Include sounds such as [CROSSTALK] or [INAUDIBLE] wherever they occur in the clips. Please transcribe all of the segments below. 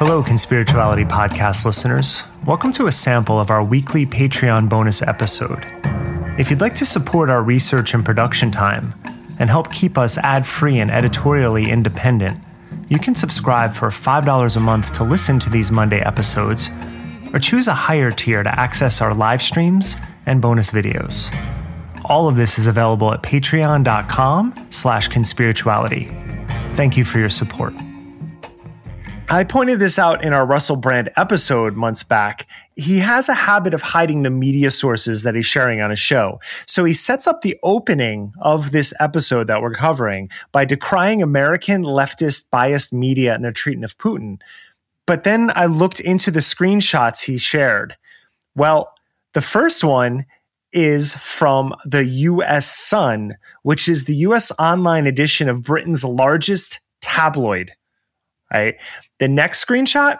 Hello, Conspirituality Podcast listeners. Welcome to a sample of our weekly Patreon bonus episode. If you'd like to support our research and production time and help keep us ad free and editorially independent, you can subscribe for $5 a month to listen to these Monday episodes, or choose a higher tier to access our live streams and bonus videos. All of this is available at patreon.com slash conspirituality. Thank you for your support. I pointed this out in our Russell Brand episode months back. He has a habit of hiding the media sources that he's sharing on his show. So he sets up the opening of this episode that we're covering by decrying American leftist biased media and their treatment of Putin. But then I looked into the screenshots he shared. Well, the first one is from the US Sun, which is the US online edition of Britain's largest tabloid. Right. The next screenshot,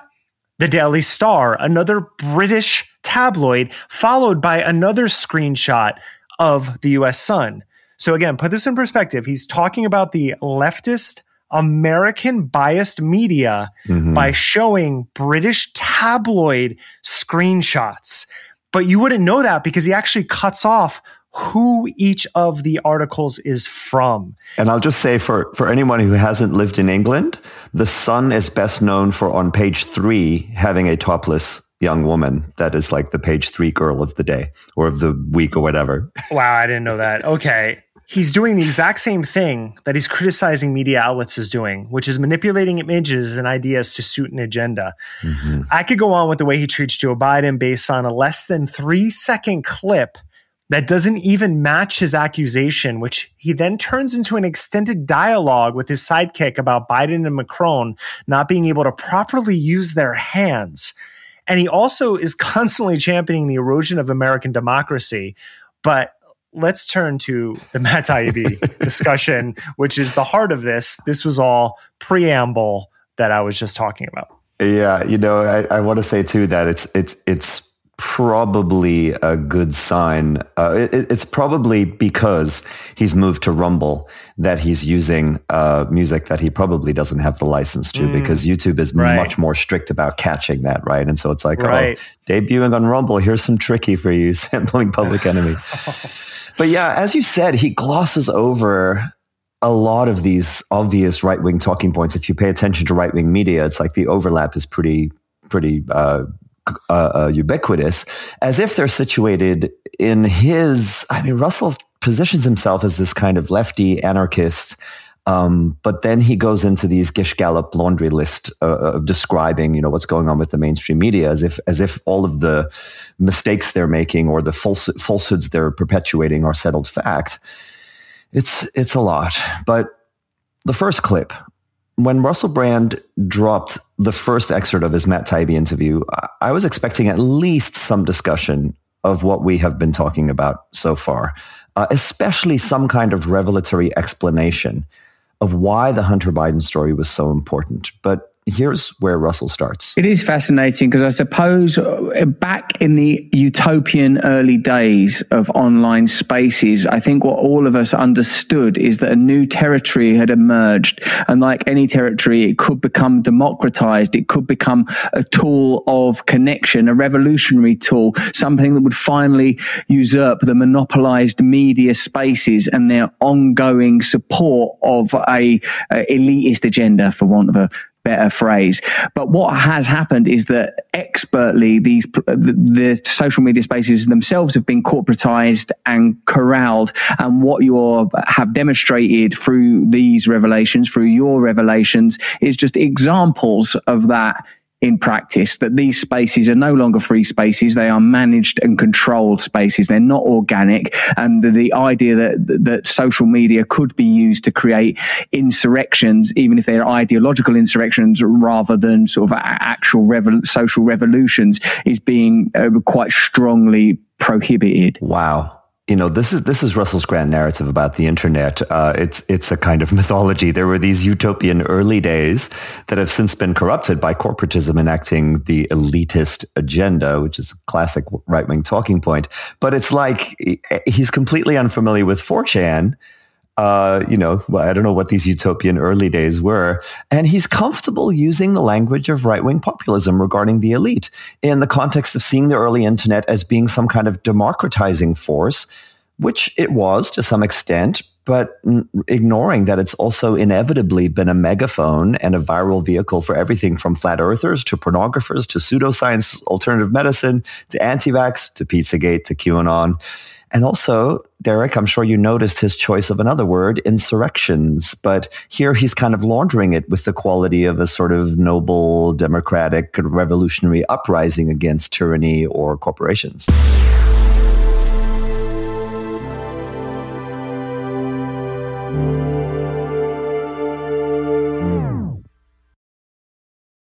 the Daily Star, another British tabloid, followed by another screenshot of the US Sun. So again, put this in perspective. He's talking about the leftist American biased media mm-hmm. by showing British tabloid screenshots. But you wouldn't know that because he actually cuts off who each of the articles is from. And I'll just say for, for anyone who hasn't lived in England, the Sun is best known for on page three having a topless young woman that is like the page three girl of the day or of the week or whatever. [LAUGHS] Wow, I didn't know that. Okay. He's doing the exact same thing that he's criticizing media outlets is doing, which is manipulating images and ideas to suit an agenda. Mm-hmm. I could go on with the way he treats Joe Biden based on a less than three second clip that doesn't even match his accusation, which he then turns into an extended dialogue with his sidekick about Biden and Macron not being able to properly use their hands. And he also is [LAUGHS] constantly championing the erosion of American democracy. But let's turn to the Matt Taibbi [LAUGHS] discussion, which is the heart of this. This was all preamble that I was just talking about. Yeah, you know, I, I want to say too that it's it's it's probably a good sign. Uh, it, it's probably because he's moved to Rumble that he's using uh, music that he probably doesn't have the license to mm, because YouTube is right. much more strict about catching that, right? And so it's like, oh, right. oh, debuting on Rumble, here's some tricky for you, [LAUGHS] sampling Public Enemy. [LAUGHS] but yeah, as you said, he glosses over a lot of these obvious right wing talking points. If you pay attention to right wing media, it's like the overlap is pretty pretty uh, uh, uh, ubiquitous, as if they're situated in his. I mean, Russell positions himself as this kind of lefty anarchist. Um, but then he goes into these Gish Gallop laundry list uh, of describing, you know, what's going on with the mainstream media, as if as if all of the mistakes they're making or the false, falsehoods they're perpetuating are settled fact. It's it's a lot. But the first clip when Russell Brand dropped the first excerpt of his Matt Taibbi interview, I was expecting at least some discussion of what we have been talking about so far, uh, especially some kind of revelatory explanation of why the Hunter Biden story was so important. But here's where Russell starts. It is fascinating because I suppose uh, back in the utopian early days of online spaces, I think what all of us understood is that a new territory had emerged. And like any territory, it could become democratized. It could become a tool of connection, a revolutionary tool, something that would finally usurp the monopolized media spaces and their ongoing support of a, a elitist agenda, for want of a better phrase. But what has happened is that expertly these uh, the, the, social media spaces themselves have been corporatized and corralled. And what you have demonstrated through these revelations, through your revelations, is just examples of that in practice that these spaces are no longer free spaces. They are managed and controlled spaces. They're not organic. And the, the idea that, that social media could be used to create insurrections, even if they're ideological insurrections rather than sort of actual revol- social revolutions, is being uh, quite strongly prohibited. Wow you know this is this is Russell's grand narrative about the internet. Uh, it's it's a kind of [LAUGHS] mythology. There were these utopian early days that have since been corrupted by corporatism enacting the elitist agenda, which is a classic right wing talking point. But it's like he's completely unfamiliar with 4chan. Uh, you know, well, I don't know what these utopian early days were. And he's comfortable using the language of right wing populism regarding the elite in the context of seeing the early internet as being some kind of democratizing force, which it was to some extent, but ignoring that it's also inevitably been a megaphone and a viral vehicle for everything from flat earthers to pornographers to pseudoscience, alternative medicine to anti-vax to Pizzagate to QAnon. And also, Derek, I'm sure you noticed his choice of another word, insurrections. But here he's kind of laundering it with the quality of a sort of noble, democratic, revolutionary uprising against tyranny or corporations.